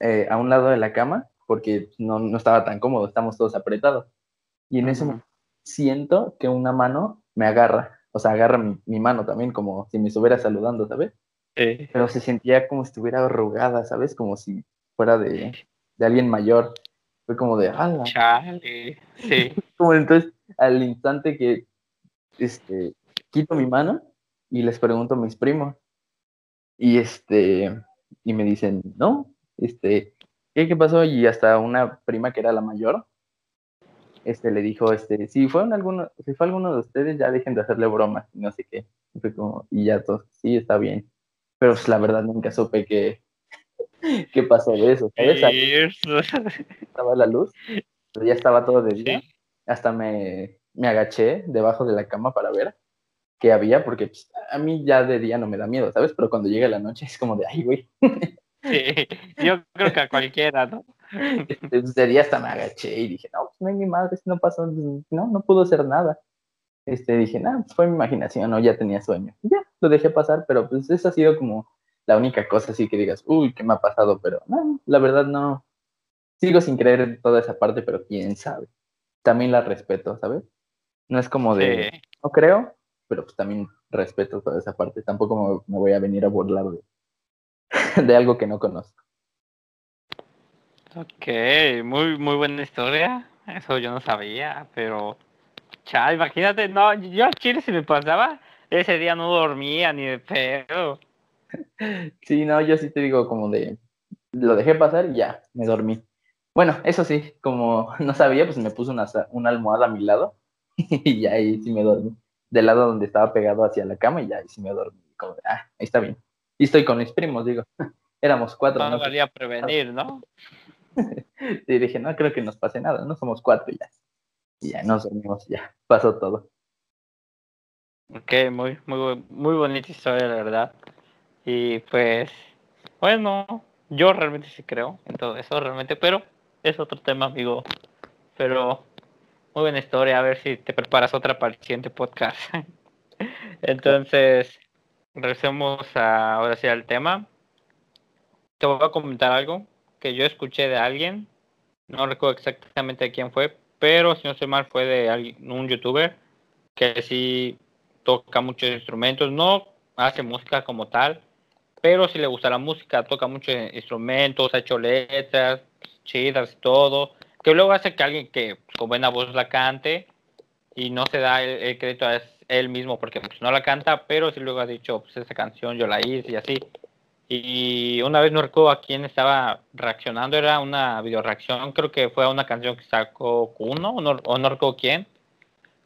eh, a un lado de la cama porque no, no, estaba tan cómodo, estamos todos apretados. Y en ese momento siento que una mano me agarra, o sea, agarra mi, mano también, como si me estuviera saludando, ¿sabes? Pero se sentía como si estuviera arrugada, ¿sabes? Como si fuera de, de alguien mayor. Fue como de, ¡ala! Chale. Sí. como entonces al instante que este, quito mi mano y les pregunto a mis primos. Y este, y me dicen, no, este, ¿qué, qué pasó? Y hasta una prima que era la mayor, este, le dijo, este, si fue alguno, si fue alguno de ustedes, ya dejen de hacerle bromas, y no sé qué. Y, fue como, y ya todos, sí, está bien. Pero pues, la verdad nunca supe que, qué pasó de eso. Estaba la luz, pero ya estaba todo de día hasta me, me agaché debajo de la cama para ver qué había, porque pues, a mí ya de día no me da miedo, ¿sabes? Pero cuando llega la noche es como de, ay, güey. Sí, yo creo que a cualquiera, ¿no? Pues, de día hasta me agaché y dije, no, pues no hay mi madre, no pasó, no, no pudo hacer nada. Este, dije, no, pues fue mi imaginación, no, ya tenía sueño. ya, lo dejé pasar, pero pues esa ha sido como la única cosa así que digas, uy, ¿qué me ha pasado? Pero no, la verdad no. Sigo sin creer en toda esa parte, pero quién sabe. También la respeto, ¿sabes? No es como de, no creo, pero pues también respeto toda esa parte. Tampoco me, voy a venir a burlar de, de algo que no conozco. Ok, muy, muy buena historia. Eso yo no sabía, pero. Chá, imagínate, no, yo a Chile si me pasaba, ese día no dormía ni de pedo. Sí, no, yo sí te digo como de, lo dejé pasar y ya, me dormí. Bueno, eso sí, como no sabía, pues me puse una, una almohada a mi lado y ya ahí sí me dormí. Del lado donde estaba pegado hacia la cama y ya ahí sí me dormí. Como de, ah, ahí está bien. Y estoy con mis primos, digo. Éramos cuatro. No, no valía prevenir, ¿no? y dije, no creo que nos pase nada, no somos cuatro ya. Y ya nos dormimos, ya pasó todo. Ok, muy, muy, muy bonita historia, la verdad. Y pues, bueno, yo realmente sí creo en todo eso, realmente, pero es otro tema, amigo. Pero muy buena historia, a ver si te preparas otra para el siguiente podcast. Entonces, regresemos a, ahora sí al tema. Te voy a comentar algo que yo escuché de alguien, no recuerdo exactamente quién fue, pero si no sé mal fue de un youtuber que sí toca muchos instrumentos, no hace música como tal, pero si le gusta la música, toca muchos instrumentos, ha hecho letras chidas y todo, que luego hace que alguien que con buena voz la cante y no se da el, crédito a él mismo porque pues, no la canta, pero si luego ha dicho, pues esa canción yo la hice y así. Y una vez no recuerdo a quién estaba reaccionando, era una video reacción, creo que fue a una canción que sacó uno, o no, o no recuerdo quién,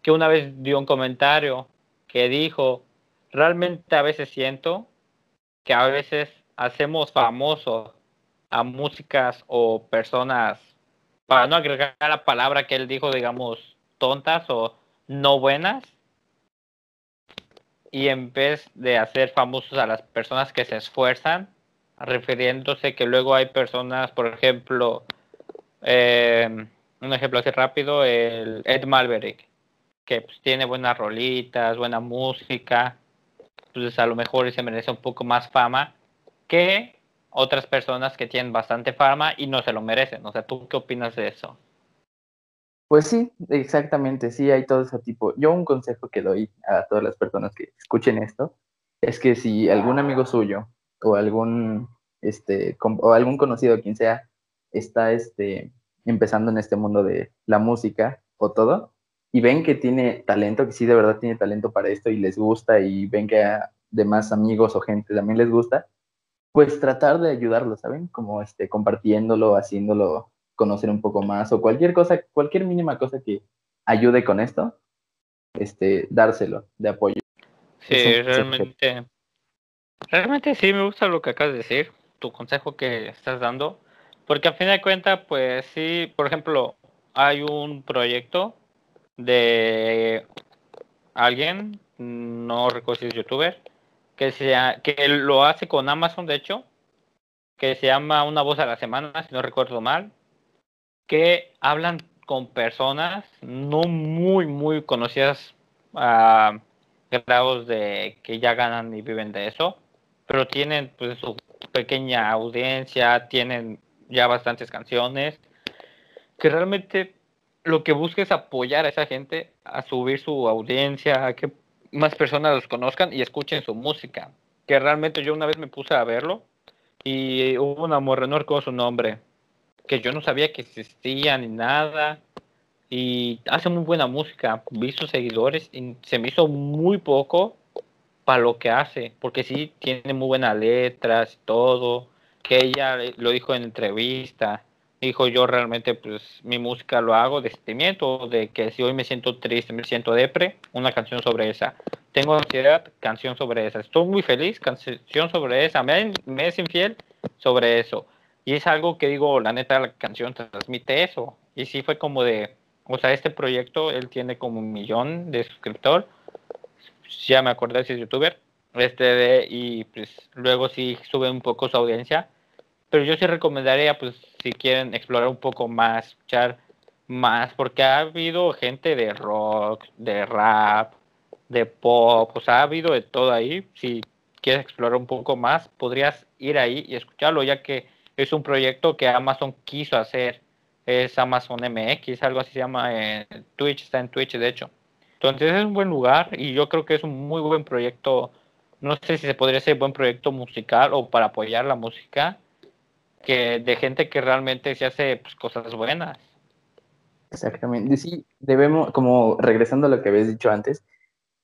que una vez dio un comentario que dijo, realmente a veces siento que a veces hacemos famosos a músicas o personas, para no agregar la palabra que él dijo, digamos, tontas o no buenas, y en vez de hacer famosos a las personas que se esfuerzan, refiriéndose que luego hay personas, por ejemplo, eh, un ejemplo así rápido, el Ed Malverick, que pues, tiene buenas rolitas, buena música, pues a lo mejor se merece un poco más fama que otras personas que tienen bastante fama y no se lo merecen. O sea, ¿tú qué opinas de eso? Pues sí, exactamente, sí, hay todo ese tipo. Yo un consejo que doy a todas las personas que escuchen esto es que si algún amigo suyo o algún, este, o algún conocido, quien sea, está este, empezando en este mundo de la música o todo, y ven que tiene talento, que sí de verdad tiene talento para esto y les gusta y ven que a demás amigos o gente también les gusta, pues tratar de ayudarlo, ¿saben? Como este, compartiéndolo, haciéndolo conocer un poco más o cualquier cosa, cualquier mínima cosa que ayude con esto, este, dárselo de apoyo. Sí, realmente, realmente sí me gusta lo que acabas de decir, tu consejo que estás dando, porque a fin de cuentas, pues sí, por ejemplo, hay un proyecto de alguien, no recuerdo si es youtuber, que, sea, que lo hace con Amazon, de hecho, que se llama Una voz a la semana, si no recuerdo mal, que hablan con personas no muy, muy conocidas a grados de que ya ganan y viven de eso, pero tienen pues su pequeña audiencia, tienen ya bastantes canciones, que realmente lo que busca es apoyar a esa gente a subir su audiencia, a que más personas los conozcan y escuchen su música. Que realmente yo una vez me puse a verlo y hubo una morrenor con su nombre, que yo no sabía que existía ni nada. Y hace muy buena música. Vi sus seguidores y se me hizo muy poco para lo que hace, porque sí tiene muy buenas letras todo. Que ella lo dijo en entrevista dijo yo realmente pues mi música lo hago de sentimiento, de que si hoy me siento triste, me siento depre, una canción sobre esa. Tengo ansiedad, canción sobre esa. Estoy muy feliz, canción sobre esa. Me, me es infiel sobre eso. Y es algo que digo, la neta, la canción transmite eso. Y sí fue como de, o sea, este proyecto, él tiene como un millón de suscriptores. Ya me acordé si es youtuber. Este de, y pues luego sí sube un poco su audiencia pero yo sí recomendaría, pues, si quieren explorar un poco más, escuchar más, porque ha habido gente de rock, de rap, de pop, o sea, ha habido de todo ahí. Si quieres explorar un poco más, podrías ir ahí y escucharlo, ya que es un proyecto que Amazon quiso hacer. Es Amazon MX, algo así se llama. en Twitch está en Twitch, de hecho. Entonces es un buen lugar y yo creo que es un muy buen proyecto. No sé si se podría ser buen proyecto musical o para apoyar la música que de gente que realmente se hace pues, cosas buenas. Exactamente. Sí, debemos, como regresando a lo que habías dicho antes,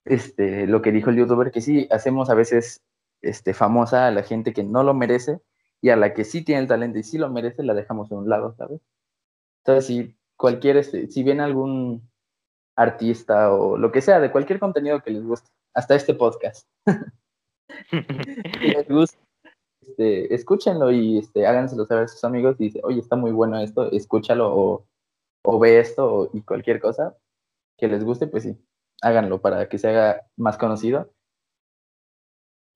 este, lo que dijo el youtuber, que sí, hacemos a veces este, famosa a la gente que no lo merece y a la que sí tiene el talento y sí lo merece, la dejamos a un lado, ¿sabes? Entonces, si cualquier, este, si ven algún artista o lo que sea, de cualquier contenido que les guste, hasta este podcast, les gusta, este, escúchenlo y este, háganselo saber a sus amigos y dice, oye, está muy bueno esto, escúchalo o, o ve esto y cualquier cosa que les guste, pues sí, háganlo para que se haga más conocido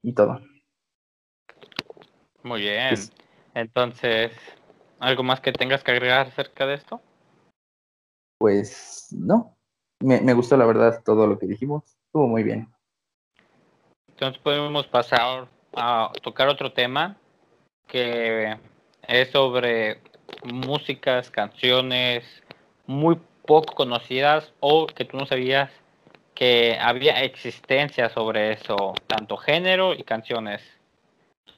y todo. Muy bien. Entonces, ¿algo más que tengas que agregar acerca de esto? Pues no, me, me gustó la verdad todo lo que dijimos, estuvo muy bien. Entonces podemos pasar a tocar otro tema que es sobre músicas, canciones muy poco conocidas o que tú no sabías que había existencia sobre eso, tanto género y canciones.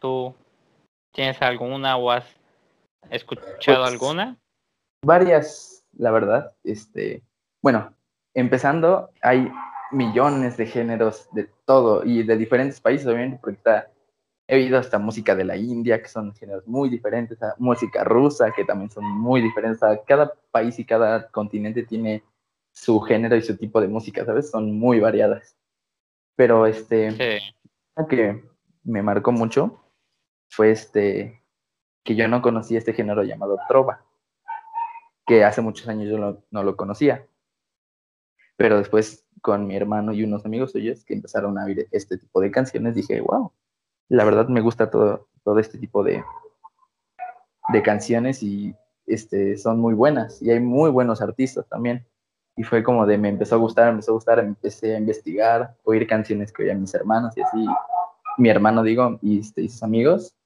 ¿Tú tienes alguna o has escuchado Pues, alguna? Varias, la verdad. Este, bueno, empezando, hay millones de géneros de todo y de diferentes países, obviamente, porque está, he oído hasta música de la India, que son géneros muy diferentes, a música rusa, que también son muy diferentes. O sea, cada país y cada continente tiene su género y su tipo de música, ¿sabes? Son muy variadas. Pero este, Sí. Una que me marcó mucho fue este que yo no conocía este género llamado trova, que hace muchos años yo no, no lo conocía. Pero después con mi hermano y unos amigos suyos que empezaron a oír este tipo de canciones, dije, wow, la verdad me gusta todo, todo este tipo de, de canciones y este, son muy buenas y hay muy buenos artistas también. Y fue como de, me empezó a gustar, me empezó a gustar, empecé a investigar, oír canciones que oían mis hermanos y así, mi hermano digo, y, este, y sus amigos.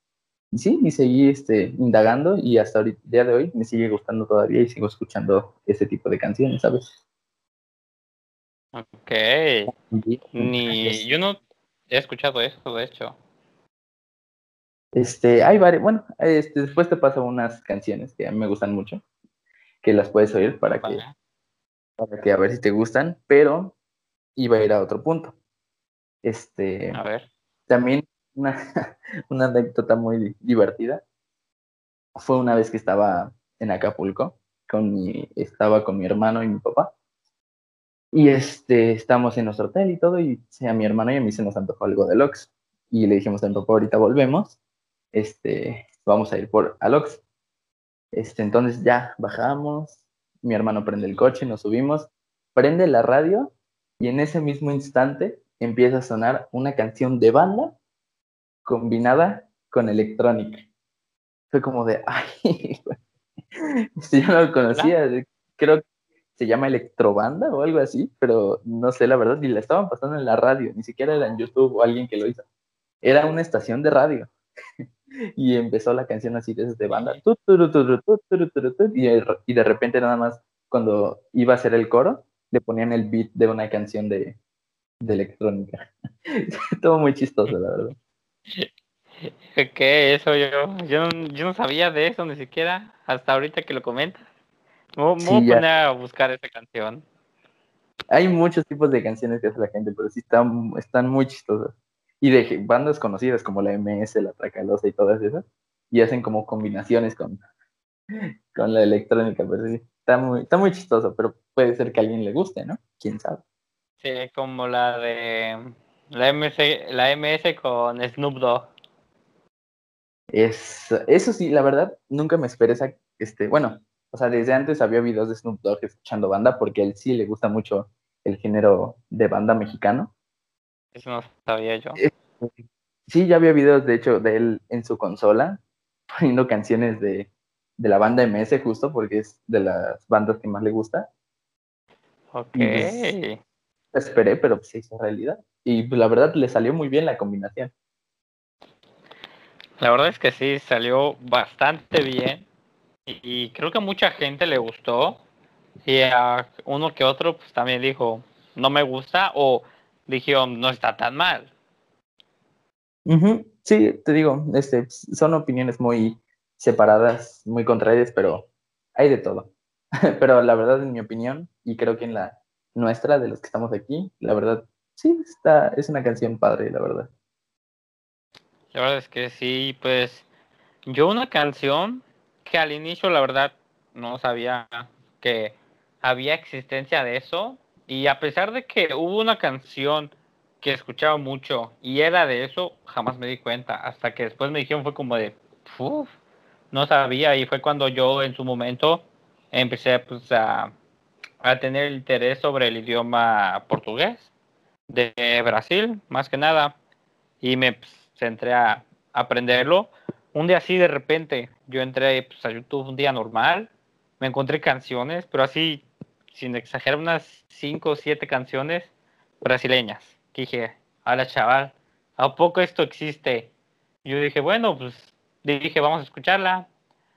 Y sí, y seguí este, indagando y hasta el día de hoy me sigue gustando todavía y sigo escuchando ese tipo de canciones, ¿sabes? Ok. Ni yo no he escuchado eso, de hecho. Este, hay varias, bueno, este, después te paso unas canciones que a mí me gustan mucho, que las puedes oír para que, para que a ver si te gustan, pero iba a ir a otro punto. Este, A ver. también una, una anécdota muy divertida fue una vez que estaba en Acapulco, con mi, estaba con mi hermano y mi papá, y este, estábamos en nuestro hotel y todo, y a mi hermano y a mí se nos antojó algo de Lux, y le dijimos a mi papá, ahorita volvemos, este, vamos a ir por Alox. Este, entonces ya bajamos, mi hermano prende el coche, nos subimos, prende la radio y en ese mismo instante empieza a sonar una canción de banda combinada con electrónica. Fue como de, ay, yo no lo conocía, creo que se llama electrobanda o algo así, pero no sé la verdad, ni la estaban pasando en la radio, ni siquiera era en YouTube o alguien que lo hizo. Era una estación de radio y empezó la canción así de banda tu, tu, y, de repente nada más cuando iba a hacer el coro le ponían el beat de una canción de, de electrónica. Todo muy chistoso la verdad. Que eso yo, yo, yo no sabía de eso ni siquiera hasta ahorita que lo comentas. Me, me sí, voy a poner a buscar esa canción. Hay muchos tipos de canciones que hace la gente pero sí están, están muy chistosas y de bandas conocidas como la MS, la Tracalosa y todas esas, y hacen como combinaciones con, con la electrónica, pero sí, está muy, está muy chistoso, pero puede ser que a alguien le guste, ¿no? ¿Quién sabe? Sí, como la de la MS, la MS con Snoop Dogg. Es, eso sí, la verdad, nunca me esperé esa, este, bueno, o sea, desde antes había videos de Snoop Dogg escuchando banda, porque a él sí le gusta mucho el género de banda mexicano. Eso no sabía yo. Sí, ya había videos, de hecho, de él en su consola, poniendo canciones de, de la banda MS, justo porque es de las bandas que más le gusta. Ok. Pues, esperé, pero pues, se hizo realidad. Y pues, la verdad le salió muy bien la combinación. La verdad es que sí, salió bastante bien y creo que a mucha gente le gustó y a uno que otro pues también dijo no me gusta o dijeron no está tan mal. Sí, te digo, este, son opiniones muy separadas, muy contrarias, pero hay de todo. pero la verdad, en mi opinión, y creo que en la nuestra, de los que estamos aquí, la verdad, sí, está, es una canción padre, la verdad. La verdad es que sí, pues yo una canción que al inicio la verdad no sabía que había existencia de eso y a pesar de que hubo una canción que escuchaba mucho y era de eso, jamás me di cuenta. Hasta que después me dijeron fue como de, uff, no sabía y fue cuando yo en su momento empecé pues, a, a tener interés sobre el idioma portugués de Brasil, más que nada, y me pues, a aprenderlo. Un día así de repente, yo entré pues, a YouTube un día normal, me encontré canciones, pero así, sin exagerar, unas 5 o 7 canciones brasileñas. Que dije, hola chaval, ¿a poco esto existe? Yo dije, bueno, pues dije, vamos a escucharla.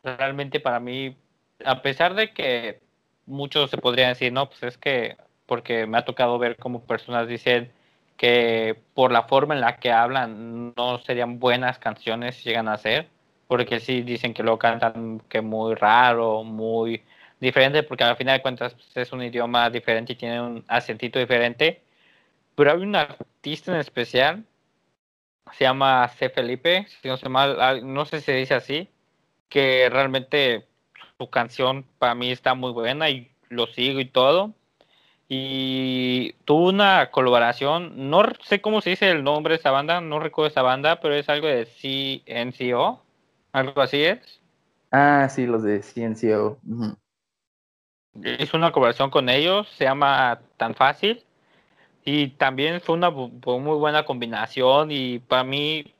Realmente para mí, a pesar de que muchos se podrían decir, no, pues es que, porque me ha tocado ver como personas dicen, que por la forma en la que hablan no serían buenas canciones si llegan a ser, porque sí dicen que lo cantan que muy raro, muy diferente, porque al final de cuentas pues, es un idioma diferente y tiene un acentito diferente. Pero hay un artista en especial, se llama C. Felipe, si no sé mal, no sé si se dice así, que realmente su canción para mí está muy buena y lo sigo y todo y tuvo una colaboración, no sé cómo se dice el nombre de esa banda, no recuerdo esa banda, pero es algo de CNCO, algo así es. Ah, sí, los de CNCO. Hizo una colaboración con ellos, se llama Tan Fácil, y también fue una muy buena combinación, y para mí,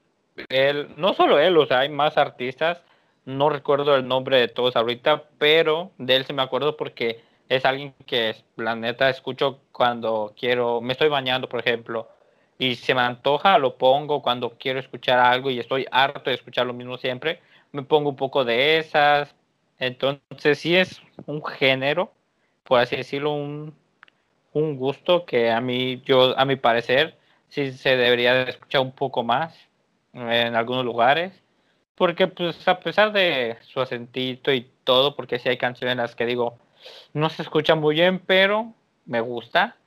él, no solo él, o sea, hay más artistas, no recuerdo el nombre de todos ahorita, pero de él se me acuerdo porque es alguien que, la neta, escucho cuando quiero, me estoy bañando, por ejemplo, y se me antoja, lo pongo cuando quiero escuchar algo y estoy harto de escuchar lo mismo siempre, me pongo un poco de esas. Entonces, sí es un género, por así decirlo, un, un gusto que a mí, yo, a mi parecer, sí se debería de escuchar un poco más en algunos lugares. Porque, pues, a pesar de su acentito y todo, porque sí hay canciones en las que digo, no se escucha muy bien, pero me gusta.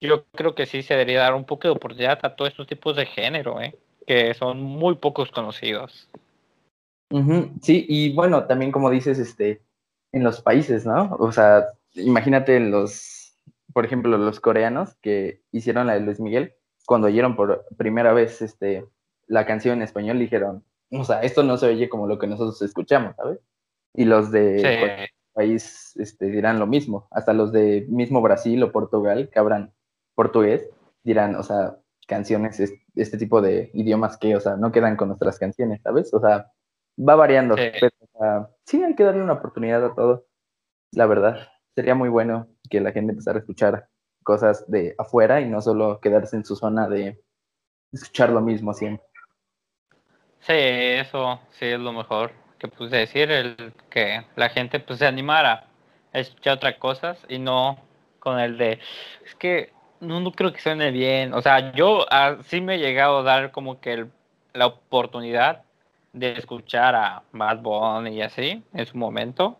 Yo creo que sí se debería dar un poco de oportunidad a todos estos tipos de género, ¿eh? que son muy pocos conocidos. Sí, y bueno, también como dices, este, en los países, ¿no? O sea, imagínate los, por ejemplo, los coreanos que hicieron la de Luis Miguel, cuando oyeron por primera vez este, la canción en español, dijeron, o sea, esto no se oye como lo que nosotros escuchamos, ¿sabes? Y los de país este, dirán lo mismo. Hasta los de mismo Brasil o Portugal que hablan portugués dirán, o sea, canciones, este tipo de idiomas que, o sea, no quedan con nuestras canciones, ¿sabes? O sea, va variando. Sí. Pero, sí, hay que darle una oportunidad a todo, la verdad. Sería muy bueno que la gente empezara a escuchar cosas de afuera y no solo quedarse en su zona de escuchar lo mismo siempre. Sí, eso sí es lo mejor que puse decir, el que la gente pues se animara a escuchar otras cosas y no con el de, es que no, no creo que suene bien, o sea, yo sí me he llegado a dar como que la oportunidad de escuchar a Bad Bunny y así en su momento,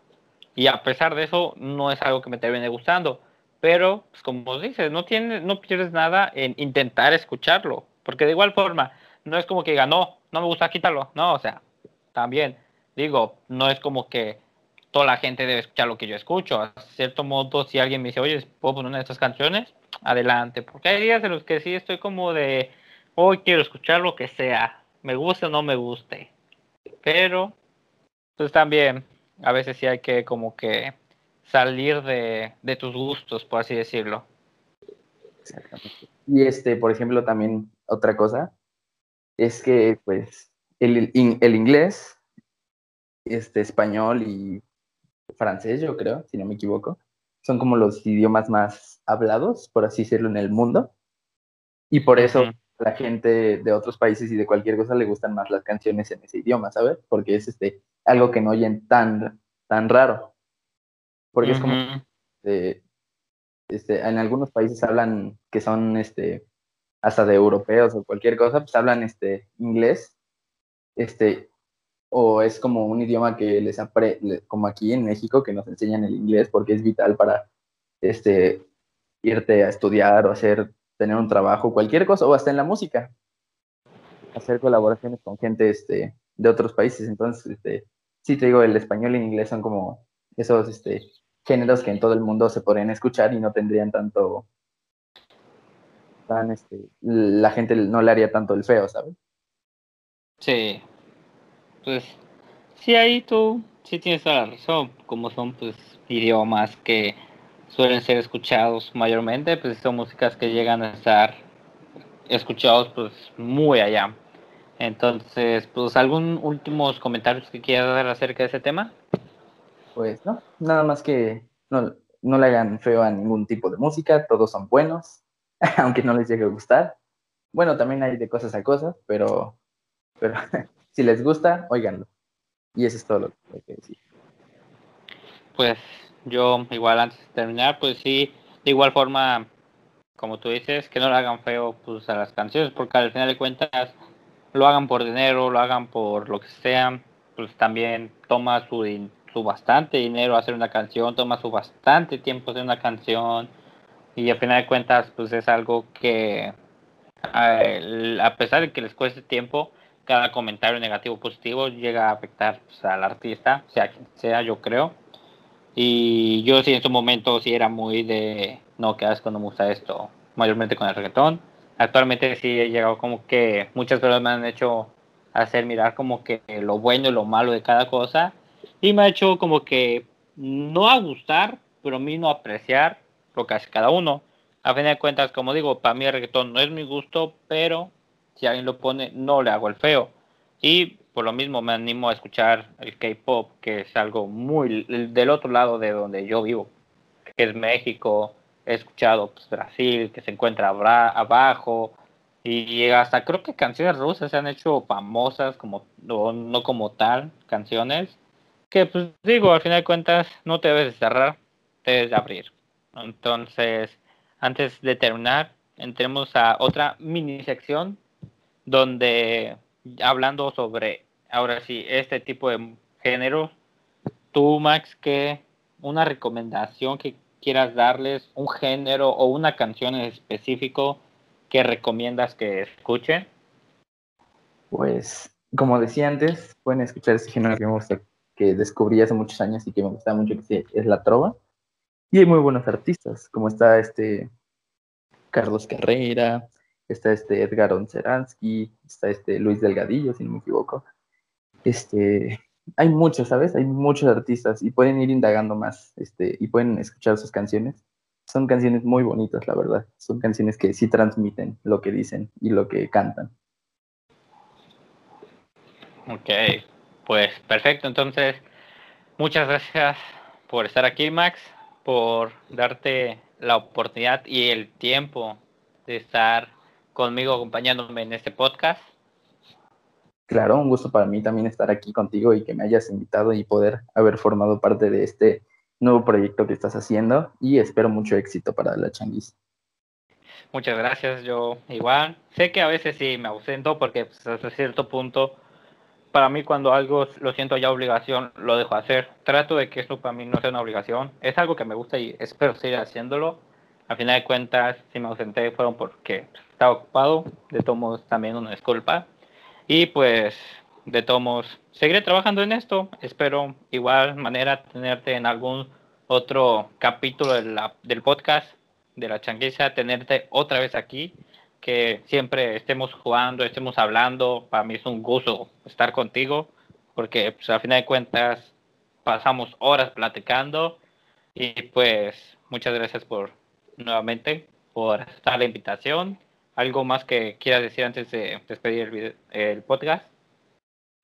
y a pesar de eso no es algo que me termine gustando, pero pues como dices, no, no pierdes nada en intentar escucharlo, porque de igual forma, no es como que diga, no, no me gusta, quítalo, no, o sea, también digo, no es como que toda la gente debe escuchar lo que yo escucho. A cierto modo, si alguien me dice, oye, ¿puedo poner una de estas canciones? Adelante, porque hay días en los que sí estoy como de, hoy quiero escuchar lo que sea, me guste o no me guste. Pero, pues también, a veces sí hay que como que salir de, de tus gustos, por así decirlo. Exactamente. Y este, por ejemplo, también otra cosa es que, pues, el, el inglés este, español y francés, yo creo, si no me equivoco. Son como los idiomas más hablados, por así decirlo, en el mundo. Y por eso la gente de otros países y de cualquier cosa le gustan más las canciones en ese idioma, ¿sabes? Porque es este algo que no oyen tan, tan raro. Porque es como este, este, en algunos países hablan que son este hasta de europeos o cualquier cosa, pues hablan este inglés, este, o es como un idioma que les apre, como aquí en México, que nos enseñan el inglés porque es vital para este irte a estudiar o hacer tener un trabajo, cualquier cosa, o hasta en la música, hacer colaboraciones con gente este, de otros países. Entonces, este, sí te digo, el español y el inglés son como esos este, géneros que en todo el mundo se podrían escuchar y no tendrían tanto, tan, este, la gente no le haría tanto el feo, ¿sabes? Sí, pues sí, ahí tú sí tienes toda la razón, como son pues idiomas que suelen ser escuchados mayormente, pues son músicas que llegan a estar escuchados pues muy allá. Entonces, pues algún últimos comentarios que quieras dar acerca de ese tema? Pues no, nada más que no, no le hagan feo a ningún tipo de música, todos son buenos, aunque no les llegue a gustar. Bueno, también hay de cosas a cosas, pero, pero si les gusta, óiganlo. Y eso es todo lo que hay que decir. Pues yo igual antes de terminar, pues sí, de igual forma, como tú dices, que no le hagan feo pues, a las canciones, porque al final de cuentas lo hagan por dinero, lo hagan por lo que sea, pues también toma su, su bastante dinero hacer una canción, toma su bastante tiempo hacer una canción, y al final de cuentas pues es algo que a pesar de que les cueste tiempo, cada comentario negativo o positivo llega a afectar pues, al artista, sea quien sea, yo creo. Y yo sí en su momento sí era muy de, no, que haces cuando me gusta esto, mayormente con el reggaetón. Actualmente sí he llegado como que muchas personas me han hecho hacer mirar como que lo bueno y lo malo de cada cosa. Y me ha hecho como que no a gustar, pero no apreciar lo que hace cada uno. A fin de cuentas, como digo, para mí el reggaetón no es mi gusto, pero si alguien lo pone, no le hago el feo. Y por lo mismo me animo a escuchar el K-pop, que es algo muy del otro lado de donde yo vivo, que es México. He escuchado pues, Brasil, que se encuentra abajo, y hasta creo que canciones rusas se han hecho famosas, como no, no como tal, canciones, que pues digo, al final de cuentas no te debes de cerrar, te debes de abrir. Entonces, antes de terminar, entremos a otra mini sección donde hablando sobre ahora sí, este tipo de género, tú, Max, que una recomendación que quieras darles, un género o una canción en específico que recomiendas que escuchen? Pues, como decía antes, pueden escuchar ese género que me gusta, que descubrí hace muchos años y que me gusta mucho, que es la trova. Y hay muy buenos artistas, como está este Carlos Carrera, está este Edgar Onseransky, está este Luis Delgadillo, si no me equivoco este, hay muchos, ¿sabes? Hay muchos artistas y pueden ir indagando más, este, y pueden escuchar sus canciones. Son canciones muy bonitas, la verdad. Son canciones que sí transmiten lo que dicen y lo que cantan. Ok, pues perfecto. Entonces, muchas gracias por estar aquí, Max, por darte la oportunidad y el tiempo de estar conmigo acompañándome en este podcast. Claro, un gusto para mí también estar aquí contigo y que me hayas invitado y poder haber formado parte de este nuevo proyecto que estás haciendo y espero mucho éxito para la changuis. Muchas gracias, yo igual. Sé que a veces sí me ausento porque pues, hasta cierto punto, para mí cuando algo lo siento ya obligación, lo dejo hacer. Trato de que eso para mí no sea una obligación. Es algo que me gusta y espero seguir haciéndolo. Al final de cuentas, si me ausenté fueron porque estaba ocupado. De todos modos, también una disculpa. Y pues, de todos seguiré trabajando en esto. Espero igual manera tenerte en algún otro capítulo del podcast de la changuiza, tenerte otra vez aquí, que siempre estemos jugando, estemos hablando. Para mí es un gusto estar contigo, porque pues, al final de cuentas pasamos horas platicando. Y pues, muchas gracias por nuevamente por estar la invitación ¿Algo más que quieras decir antes de despedir el, podcast?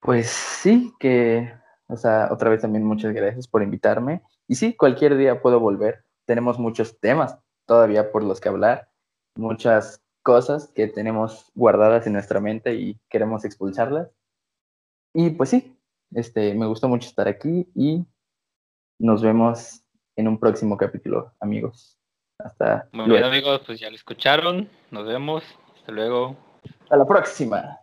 Pues sí, que, o sea, otra vez también muchas gracias por invitarme. Y sí, cualquier día puedo volver. Tenemos muchos temas todavía por los que hablar, muchas cosas que tenemos guardadas en nuestra mente y queremos expulsarlas. Y pues sí, este, me gustó mucho estar aquí y nos vemos en un próximo capítulo, amigos. Hasta Muy bien, amigos, pues ya lo escucharon. Nos vemos. Hasta luego. Hasta la próxima.